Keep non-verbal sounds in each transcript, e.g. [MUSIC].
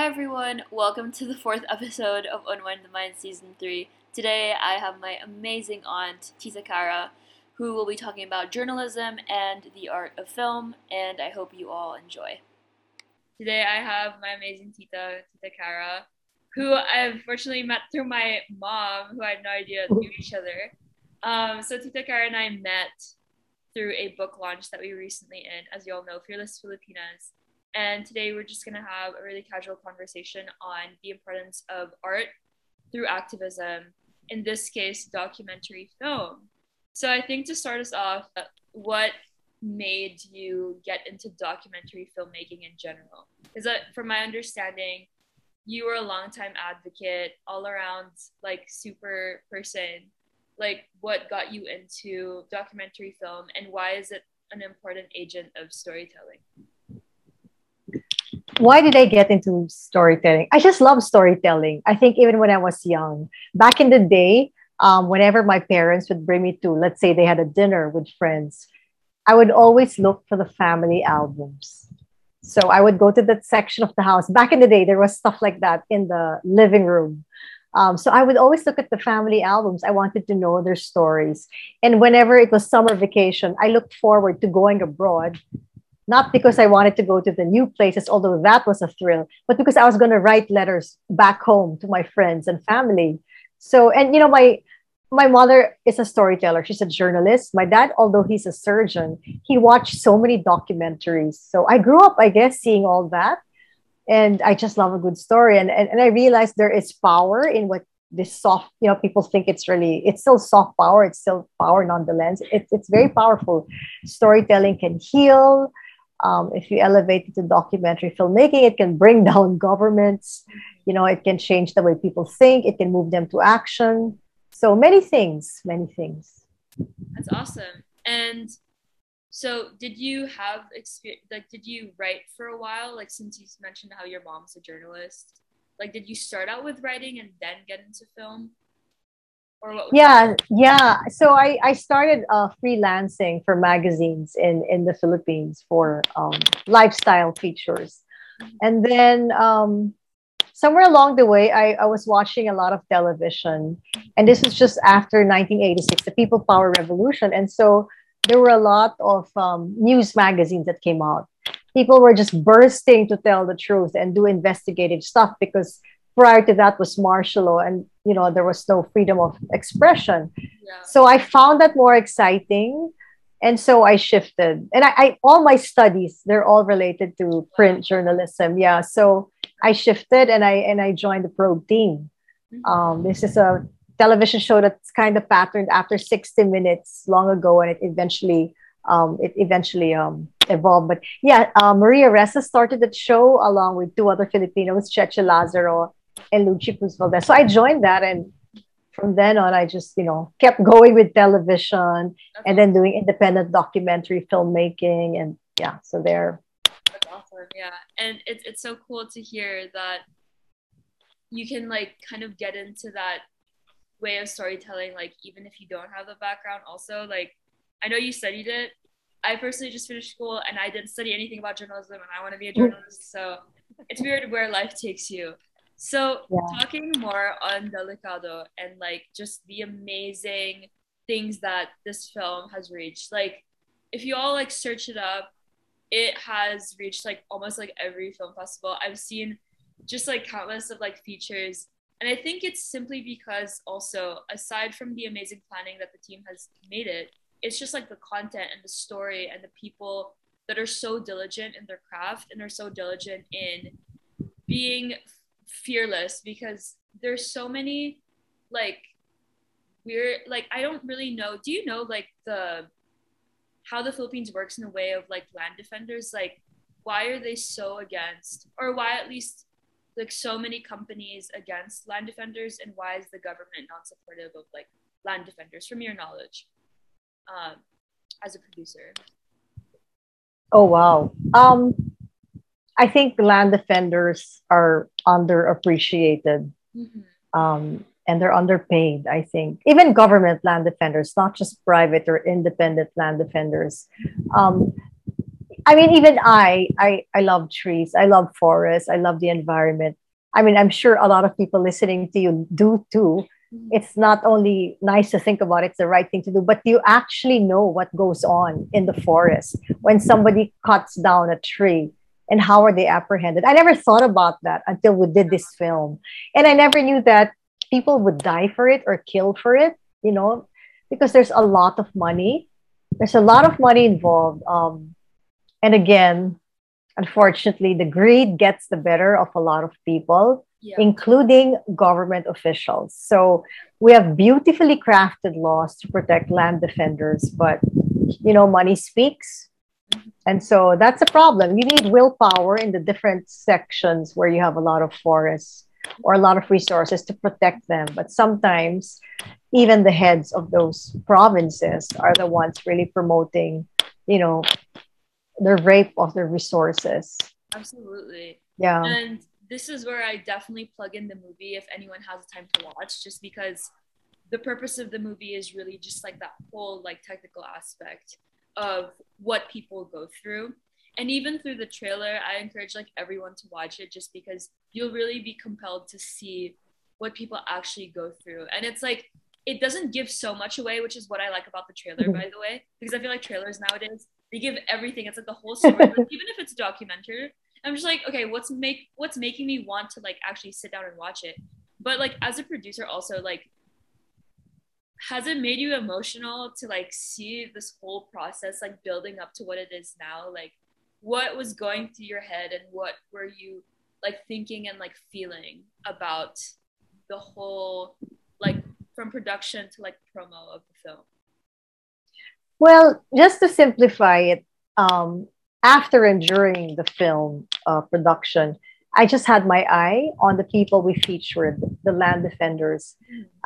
Hi everyone, welcome to the fourth episode of Unwind the Mind Season 3. Today I have my amazing aunt, Tita Cara, who will be talking about journalism and the art of film, and I hope you all enjoy. Today I have my amazing Tita, Tita Cara, who I've fortunately met through my mom, who I had no idea knew [LAUGHS] each other. Um, so Tita Cara and I met through a book launch that we recently in, as you all know, Fearless Filipinas and today we're just going to have a really casual conversation on the importance of art through activism, in this case, documentary film. So I think to start us off, uh, what made you get into documentary filmmaking in general? Is that uh, from my understanding, you were a longtime advocate, all around like super person. Like what got you into documentary film and why is it an important agent of storytelling? Why did I get into storytelling? I just love storytelling. I think even when I was young, back in the day, um, whenever my parents would bring me to, let's say they had a dinner with friends, I would always look for the family albums. So I would go to that section of the house. Back in the day, there was stuff like that in the living room. Um, so I would always look at the family albums. I wanted to know their stories. And whenever it was summer vacation, I looked forward to going abroad not because I wanted to go to the new places, although that was a thrill, but because I was going to write letters back home to my friends and family. So, and you know, my my mother is a storyteller. She's a journalist. My dad, although he's a surgeon, he watched so many documentaries. So I grew up, I guess, seeing all that. And I just love a good story. And, and, and I realized there is power in what this soft, you know, people think it's really, it's still soft power. It's still power nonetheless. It, it's very powerful. Storytelling can heal. Um, if you elevate it to documentary filmmaking, it can bring [LAUGHS] down governments. You know, it can change the way people think. It can move them to action. So many things, many things. That's awesome. And so, did you have experience? Like, did you write for a while? Like, since you mentioned how your mom's a journalist, like, did you start out with writing and then get into film? Yeah yeah. So i i started uh, freelancing for magazines in in the philippines for um, lifestyle features. And then um, somewhere along the way I, I was watching a lot of television. And this was just after 1986 the people power revolution. And so there were a lot of um, news magazines that came out. People were just bursting to tell the truth and do investigative stuff because prior to that was martial law and you know there was no freedom of expression yeah. so i found that more exciting and so i shifted and I, I, all my studies they're all related to print journalism yeah so i shifted and i and i joined the probe team mm-hmm. um, this is a television show that's kind of patterned after 60 minutes long ago and it eventually um, it eventually um, evolved. But yeah, uh, Maria Ressa started that show along with two other Filipinos, Cheche Lazaro and Luchi Cruz Valdes. So I joined that and from then on I just, you know, kept going with television okay. and then doing independent documentary filmmaking and yeah, so there. That's awesome. Yeah. And it's it's so cool to hear that you can like kind of get into that way of storytelling like even if you don't have the background also like I know you studied it. I personally just finished school and I didn't study anything about journalism and I want to be a mm. journalist. So it's weird where life takes you. So yeah. talking more on Delicado and like just the amazing things that this film has reached. Like if you all like search it up, it has reached like almost like every film festival. I've seen just like countless of like features. And I think it's simply because also aside from the amazing planning that the team has made it, it's just like the content and the story and the people that are so diligent in their craft and are so diligent in being fearless because there's so many like we're like I don't really know. Do you know like the how the Philippines works in a way of like land defenders? Like why are they so against or why at least like so many companies against land defenders and why is the government not supportive of like land defenders from your knowledge um, as a producer? Oh wow. Um I think land defenders are underappreciated mm-hmm. um, and they're underpaid. I think even government land defenders, not just private or independent land defenders. Um, I mean, even I, I, I love trees. I love forests. I love the environment. I mean, I'm sure a lot of people listening to you do too. Mm-hmm. It's not only nice to think about; it's the right thing to do. But you actually know what goes on in the forest when somebody cuts down a tree and how are they apprehended. I never thought about that until we did this film, and I never knew that people would die for it or kill for it. You know, because there's a lot of money. There's a lot of money involved. Um, and again, unfortunately, the greed gets the better of a lot of people, yeah. including government officials. So we have beautifully crafted laws to protect land defenders, but you know, money speaks. And so that's a problem. You need willpower in the different sections where you have a lot of forests or a lot of resources to protect them. But sometimes even the heads of those provinces are the ones really promoting, you know, the rape of the resources. Absolutely. Yeah. And this is where I definitely plug in the movie if anyone has the time to watch, just because the purpose of the movie is really just like that whole like technical aspect of what people go through. And even through the trailer, I encourage like everyone to watch it just because you'll really be compelled to see what people actually go through. And it's like it doesn't give so much away, which is what I like about the trailer, mm-hmm. by the way, because I feel like trailers nowadays they give everything. It's like the whole story, like, [LAUGHS] even if it's a documentary. I'm just like, okay, what's make what's making me want to like actually sit down and watch it? But like as a producer, also like, has it made you emotional to like see this whole process like building up to what it is now? Like, what was going through your head and what were you like thinking and like feeling about the whole like from production to like promo of the film? Well, just to simplify it, um, after and during the film uh, production, I just had my eye on the people we featured, the land defenders.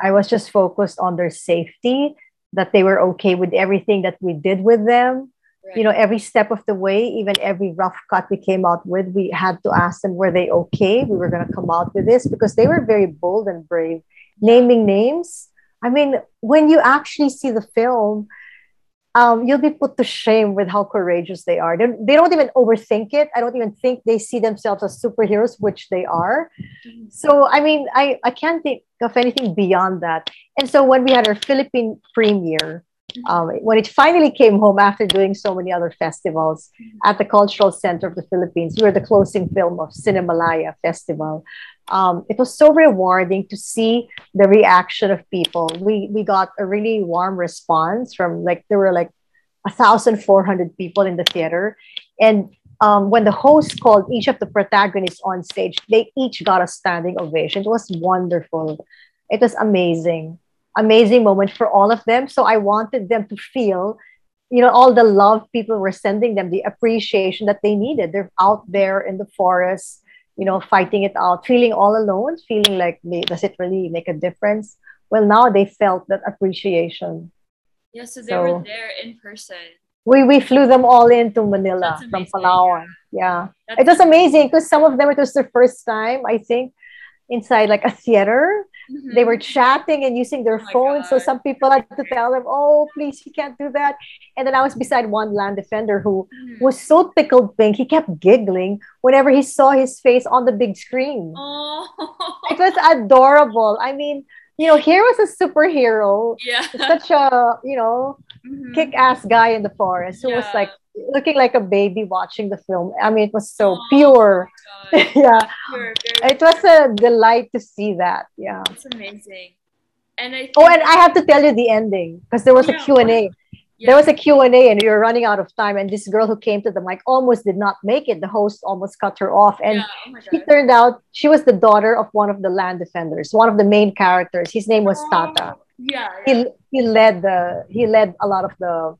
I was just focused on their safety, that they were okay with everything that we did with them. Right. You know, every step of the way, even every rough cut we came out with, we had to ask them, were they okay? We were going to come out with this because they were very bold and brave, naming names. I mean, when you actually see the film, um, you'll be put to shame with how courageous they are. They, they don't even overthink it. I don't even think they see themselves as superheroes, which they are. So, I mean, I, I can't think of anything beyond that. And so, when we had our Philippine premiere. Um, when it finally came home after doing so many other festivals at the Cultural Center of the Philippines, we were the closing film of Cinemalaya Festival um, it was so rewarding to see the reaction of people. We we got a really warm response from like there were like a thousand four hundred people in the theater, and um, when the host called each of the protagonists on stage, they each got a standing ovation. It was wonderful. It was amazing, amazing moment for all of them. So I wanted them to feel you know all the love people were sending them the appreciation that they needed they're out there in the forest you know, fighting it out, feeling all alone, feeling like, does it really make a difference? Well, now they felt that appreciation. Yeah, so they so were there in person. We, we flew them all into Manila from Palawan. Yeah. yeah. It was amazing because some of them, it was their first time, I think, inside like a theater Mm-hmm. They were chatting and using their oh phones. So some people had to tell them, oh, please, you can't do that. And then I was beside one land defender who mm-hmm. was so tickled pink. He kept giggling whenever he saw his face on the big screen. Oh. It was adorable. I mean, you know, here was a superhero. Yeah. Such a, you know, mm-hmm. kick ass guy in the forest who yeah. was like looking like a baby watching the film. I mean, it was so oh, pure. [LAUGHS] yeah. Pure, it was a delight to see that. Yeah. It's amazing. And I Oh, and I have to tell you the ending because there was yeah, a Q&A. Yeah. There was a Q&A and you're running out of time and this girl who came to the mic almost did not make it. The host almost cut her off and yeah, oh she turned out she was the daughter of one of the land defenders, one of the main characters. His name was oh, Tata. Yeah, yeah. He, he led the he led a lot of the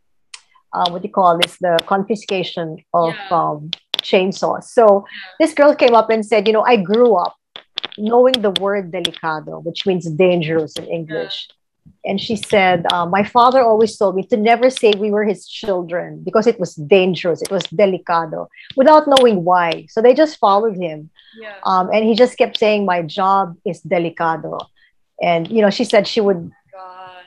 uh, what do you call this, the confiscation of yeah. um, chainsaws. So this girl came up and said, you know, I grew up knowing the word delicado, which means dangerous in English. Yeah. And she said, uh, My father always told me to never say we were his children because it was dangerous. It was delicado without knowing why. So they just followed him. Yeah. Um, and he just kept saying, My job is delicado. And, you know, she said she would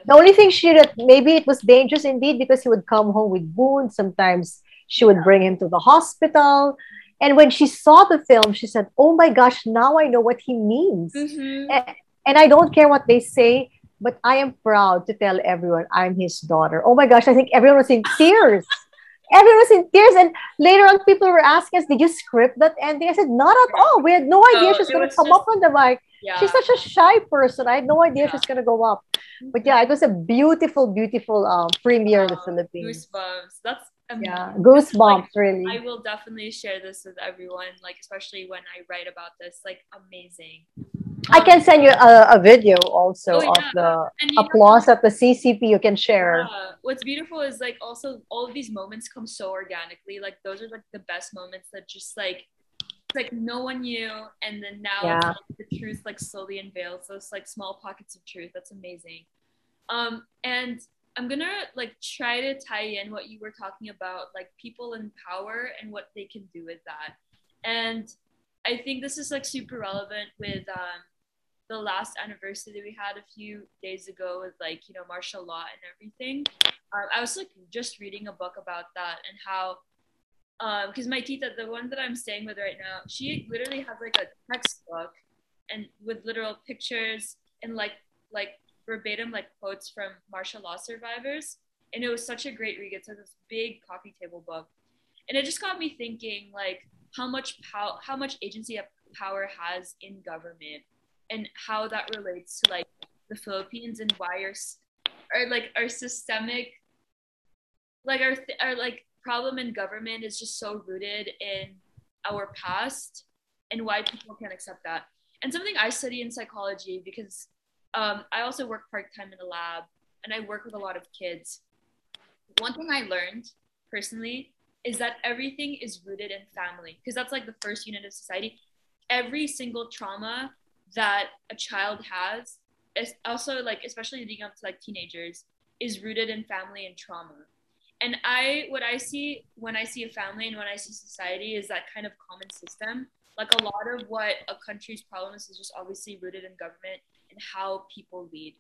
the only thing she did, maybe it was dangerous indeed because he would come home with wounds. Sometimes She would bring him to the hospital. And when she saw the film, she said, Oh my gosh, now I know what he means. Mhm. A- And I don't care what they say, but I am proud to tell everyone I'm his daughter. Oh my gosh, I think everyone was in [LAUGHS] tears. Everyone was in tears. And later on, people were asking us, Did you script that ending? I said, Not at all. We had no idea No, she was going to come just- up on the mic. Yeah. She's such a shy person. I had no idea Yeah. she's going to go up. But yeah, it was a beautiful, beautiful um, premiere in the Philippines. Goosebumps. That's amazing. Yeah, is, like, goosebumps, really. I will definitely share this with everyone, like especially when I write about this. Like amazing. I can send you a, a video also Oh, of the and you have- applause at the CCP you can share. Yeah. What's beautiful is like also all of these moments come so organically. Like those are like the best moments that just like like no one knew, and then now Yeah. like the truth like slowly unveils those like small pockets of truth. That's amazing. Um, and I'm gonna like try to tie in what you were talking about, like people in power and what they can do with that. And I think this is like super relevant with um, the last anniversary that we had a few days ago with like you know martial law and everything. Um, I was like just reading a book about that and how Um, because my tita, the one that I'm staying with right now, she literally has like a textbook and with literal pictures and like like verbatim like quotes from martial law survivors. And it was such a great read. It's like this big coffee table book. And it just got me thinking like how much power how much agency power has in government and how that relates to like the Philippines and why our our like our systemic like our th- our like problem in government is just so rooted in our past and why people can't accept that. And something I study in psychology because um, I also work part time in a lab and I work with a lot of kids. One thing I learned personally is that everything is rooted in family because that's like the first unit of society. Every single trauma that a child has, is also like especially leading up to like teenagers, is rooted in family and trauma. And I, what I see when I see a family and when I see society is that kind of common system. Like a lot of what a country's problems is just obviously rooted in government and how people lead.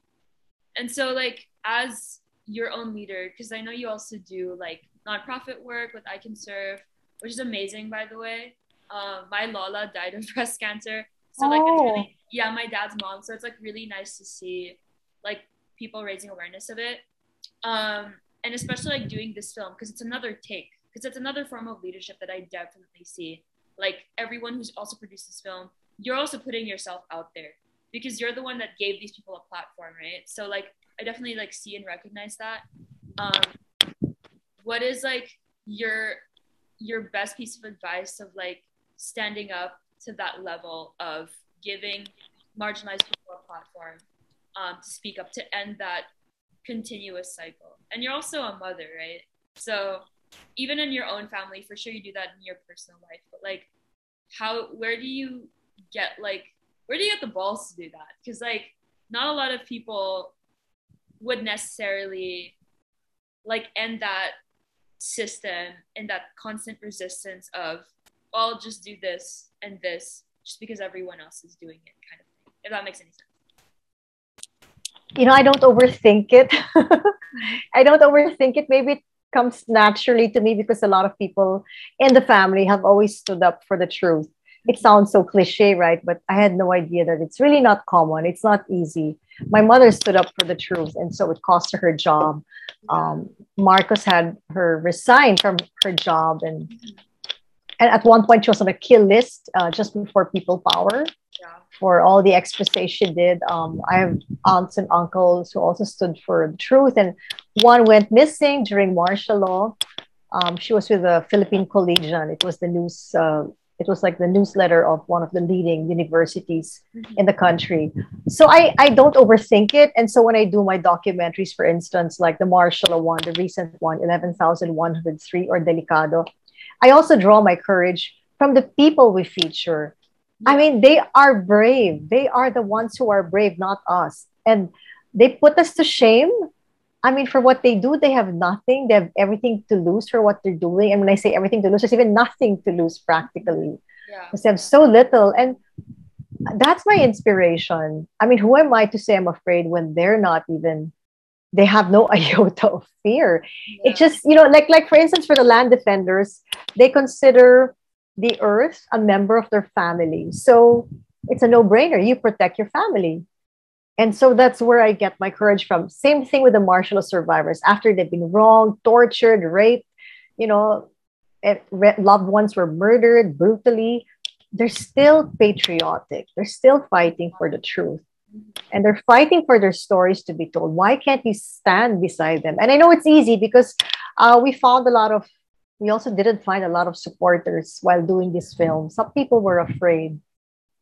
And so, like, as your own leader, because I know you also do like nonprofit work with I Can Serve, which is amazing, by the way. Um, my Lola died of [LAUGHS] breast cancer. So, like, it's Oh. really, yeah, my dad's mom. So, it's like really nice to see like people raising awareness of it. Um, and especially like doing this film because it's another take because it's another form of leadership that I definitely see. Like everyone who's also produced this film, you're also putting yourself out there because you're the one that gave these people a platform, right? So like I definitely like see and recognize that. Um, what is like your your best piece of advice of like standing up to that level of giving marginalized people a platform um, to speak up to end that continuous cycle. And you're also a mother, right? So even in your own family, for sure you do that in your personal life. But like, how, where do you get like, where do you get the balls to do that? Because like, not a lot of people would necessarily like end that system and that constant resistance of, well, I'll just do this and this just because everyone else is doing it, kind of thing. If that makes any sense. You know, I don't overthink it. [LAUGHS] I don't overthink it. Maybe it comes naturally to me because a lot of people in the family have always stood up for the truth. It sounds so cliche, right? But I had no idea that it's really not common. It's not easy. My mother stood up for the truth, and so it cost her her job. Um, Marcos had her resign from her job, and and at one point she was on a kill list uh, just before People Power. For all the expose she did. Um, I have aunts and uncles who also stood for the truth, and one went missing during martial law. Um, she was with the Philippine Collegian. It was the news. Uh, it was like the newsletter of one of the leading universities in the country. So I I don't overthink it, and so when I do my documentaries, for instance, like the martial law one, the recent one, one, eleven thousand one hundred three or Delicado, I also draw my courage from the people we feature. I mean, they are brave. They are the ones who are brave, not us. And they put us to shame. I mean, for what they do, they have nothing. They have everything to lose for what they're doing. And when I say everything to lose, there's even nothing to lose practically Yeah. because they have so little. And that's my inspiration. I mean, who am I to say I'm afraid when they're not even they have no [LAUGHS] iota of fear. Yeah. It just, you know, like like for instance, for the land defenders, they consider the earth a member of their family. So it's a no-brainer. You protect your family. And so that's where I get my courage from. Same thing with the martial survivors. After they've been wronged, tortured, raped, you know, eh, loved ones were murdered brutally, they're still patriotic. They're still fighting for the truth. And they're fighting for their stories to be told. Why can't you stand beside them? And I know it's easy because uh, we found a lot of, we also didn't find a lot of supporters while doing this film. Some people were afraid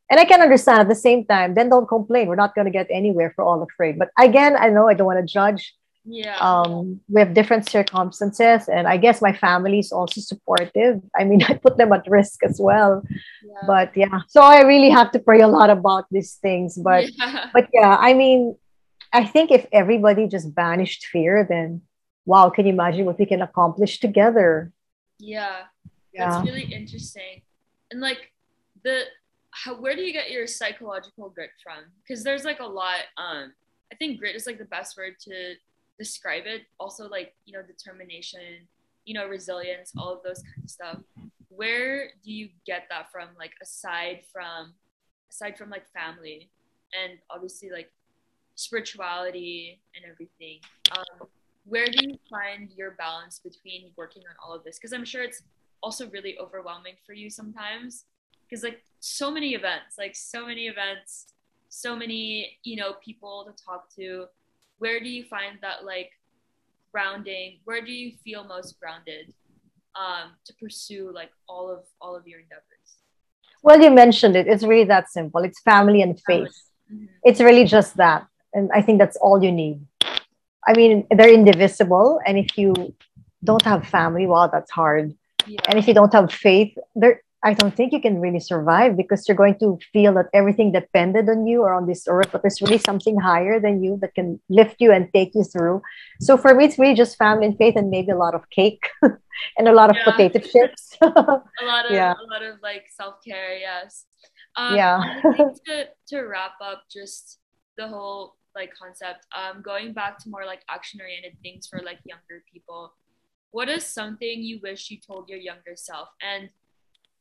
and I can understand at the same time, then don't complain. We're not going to get anywhere for all afraid. But again, I know I don't want to judge. Yeah. Um, we have different circumstances, and I guess my family is also supportive. I mean, [LAUGHS] I put them at risk as well. yeah. But yeah, so I really have to pray a lot about these things. But [LAUGHS] yeah. but yeah, I mean, I think if everybody just banished fear, then wow, can you imagine what we can accomplish together? Yeah. Yeah. That's really interesting. And like the how where do you get your psychological grit from? Because there's like a lot. Um, I think grit is like the best word to describe it. Also, like you know, determination, you know, resilience, all of those kinds of stuff. Where do you get that from? Like aside from aside from like family and obviously like spirituality and everything. Um, where do you find your balance between working on all of this? Because I'm sure it's also really overwhelming for you sometimes because like so many events like so many events so many you know people to talk to where do you find that like grounding where do you feel most grounded um to pursue like all of all of your endeavors Well, you mentioned it. It's really that simple. It's family and faith. Mhm. It's really just that. And I think that's all you need. I mean, they're indivisible. And if you don't have family, wow, that's hard. yeah And if you don't have faith, there I don't think you can really survive because you're going to feel that everything depended on you or on this earth, but there's really something higher than you that can lift you and take you through. So for me, it's really just family and faith and maybe a lot of cake [LAUGHS] and a lot of Yeah. potato chips. [LAUGHS] a lot of Yeah. a lot of like self-care yes um, Yeah. I think to, to wrap up just the whole like concept um going back to more like action oriented things for like younger people what is something you wish you told your younger self? And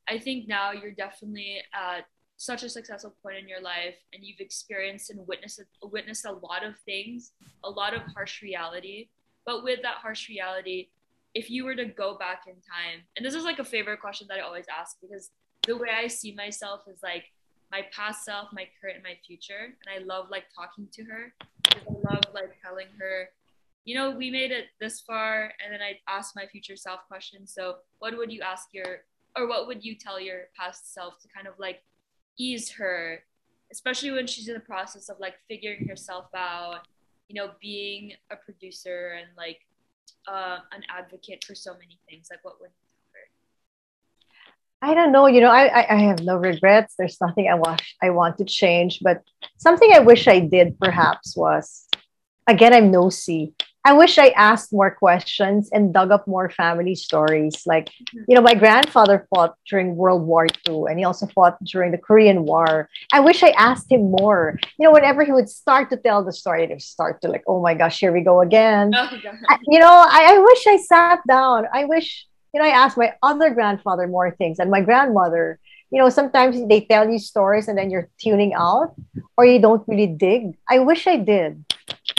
i think now you're definitely at such a successful point in your life and you've experienced and witnessed witnessed a lot of things a lot of harsh reality. But with that harsh reality if you were to go back in time and this is like a favorite question that i always ask because the way i see myself is like my past self my current and my future. And i love like talking to her. I love like telling her you know we made it this far. And then i ask my future self questions. So what would you ask your or what would you tell your past self to kind of like ease her? Especially when she's in the process of like figuring herself out you know being a producer and like uh, an advocate for so many things. Like what would I don't know. You know, I, I I have no regrets. There's nothing I want I want to change, but something I wish I did perhaps was again I'm nosy. I wish I asked more questions and dug up more family stories. Like, mm-hmm. you know, my grandfather fought during World War II and he also fought during the Korean War. I wish I asked him more. You know, whenever he would start to tell the story, they'd start to like, oh my gosh, here we go again. oh I- you know, I, I wish I sat down. I wish, you know, I asked my other grandfather more things and my grandmother. You know, sometimes they tell you stories and then you're tuning out or you don't really dig. I wish I did.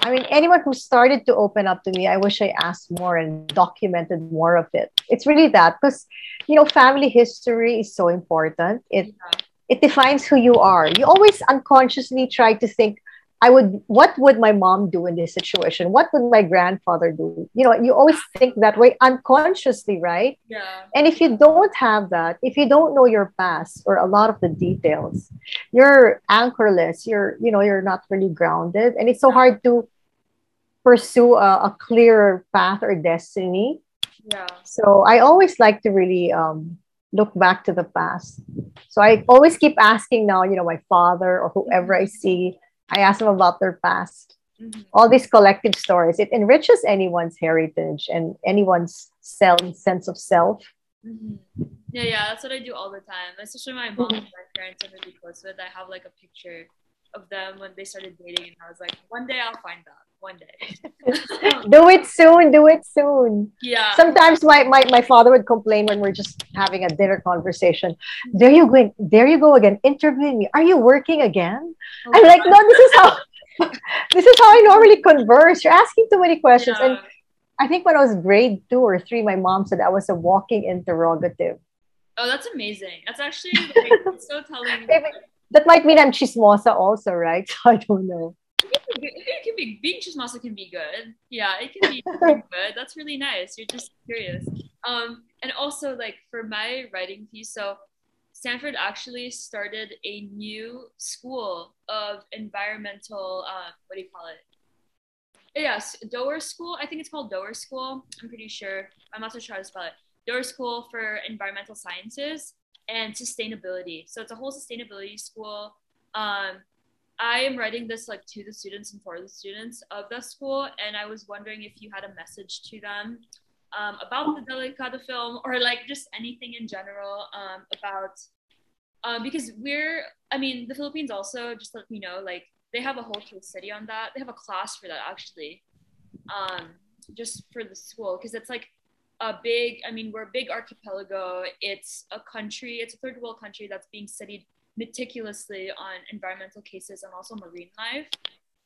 I mean, anyone who started to open up to me, I wish I asked more and documented more of it. It's really that because, you know, family history is so important. It it defines who you are. You always unconsciously try to think, I would, what would my mom do in this situation? What would my grandfather do? You know, you always think that way unconsciously, right? yeah And if you don't have that, if you don't know your past or a lot of the details, you're anchorless. You're, you know, you're not really grounded. And it's so hard to pursue a, a clearer path or destiny. yeah So I always like to really um, look back to the past. So I always keep asking now, you know, my father or whoever I see, I ask them about their past. Mhm. All these collective stories, it enriches anyone's heritage and anyone's self, sense of self. Mhm. Yeah, yeah, that's what I do all the time. Especially my mom and my parents I'm really close with. I have like a picture of them when they started dating, and I was like, one day I'll find that. One day. [LAUGHS] do it soon. Do it soon. Yeah. Sometimes my, my, my father would complain when we're just having a dinner conversation. There you go. There you go again. Interviewing me. Are you working again? Oh, I'm like, no, this is how [LAUGHS] this is how I normally converse. You're asking too many questions. yeah. And I think when I was grade two or three, my mom said I was a walking interrogative. Oh, that's amazing. That's actually like, [LAUGHS] so telling. That might mean I'm chismosa also, right? So I don't know. It can be being chismosa can be good. Yeah, it can be [LAUGHS] good. That's really nice. You're just curious. Um, and also like for my writing piece, so Stanford actually started a new school of environmental. Uh, what do you call it? Yes, Doerr School. I think it's called Doerr School. I'm pretty sure. I'm not so sure how to spell it. Doerr School for Environmental Sciences and Sustainability. So it's a whole sustainability school. Um, I am writing this like to the students and for the students of the school, and I was wondering if you had a message to them um, about the Delicado film or like just anything in general um, about um, because we're I mean the Philippines also just let me know like they have a whole case study on that. They have a class for that actually, um, just for the school because it's like a big. I mean we're a big archipelago. It's a country. It's a third world country that's being studied meticulously on environmental cases and also marine life.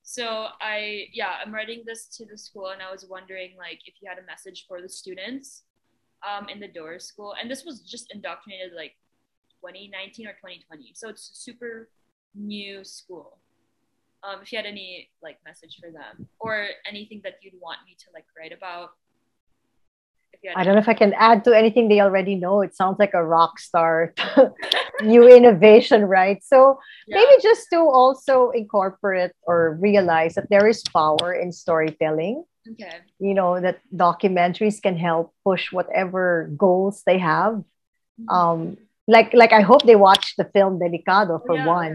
So I yeah, I'm writing this to the school and I was wondering like if you had a message for the students um, in the Doerr school. And this was just indoctrinated like 2019 or 2020. So it's super new school. Um, if you had any like message for them or anything that you'd want me to like write about. If you had I don't know if I can add to anything they already know. It sounds like a rock star, [LAUGHS] new innovation, right? So Yeah. maybe just to also incorporate or realize that there is power in storytelling. Okay. You know that documentaries can help push whatever goals they have. Mhm. Um, like like I hope they watch the film Delicado for yeah, one,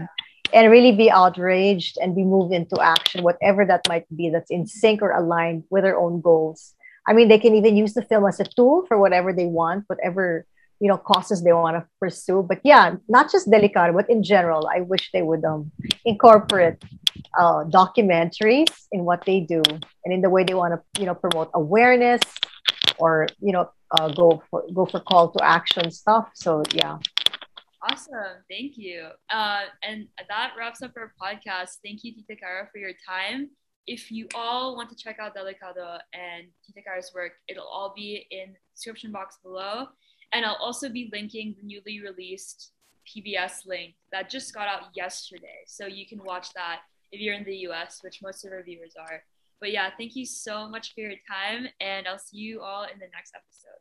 and really be outraged and be moved into action, whatever that might be, that's in sync or aligned with their own goals. I mean, they can even use the film as a tool for whatever they want, whatever you know causes they want to pursue. But yeah, not just Delicado, but in general, I wish they would um, incorporate uh, documentaries in what they do and in the way they want to you know promote awareness or you know uh, go for go for call to action stuff. So yeah. Awesome. Thank you. Uh, and that wraps up our podcast. Thank you, Tita Cara, for your time. If you all want to check out Delicado and Tita work, it'll all be in the description box below. And I'll also be linking the newly released PBS link that just got out yesterday. So you can watch that if you're in the US, which most of our viewers are. But yeah, thank you so much for your time, and I'll see you all in the next episode.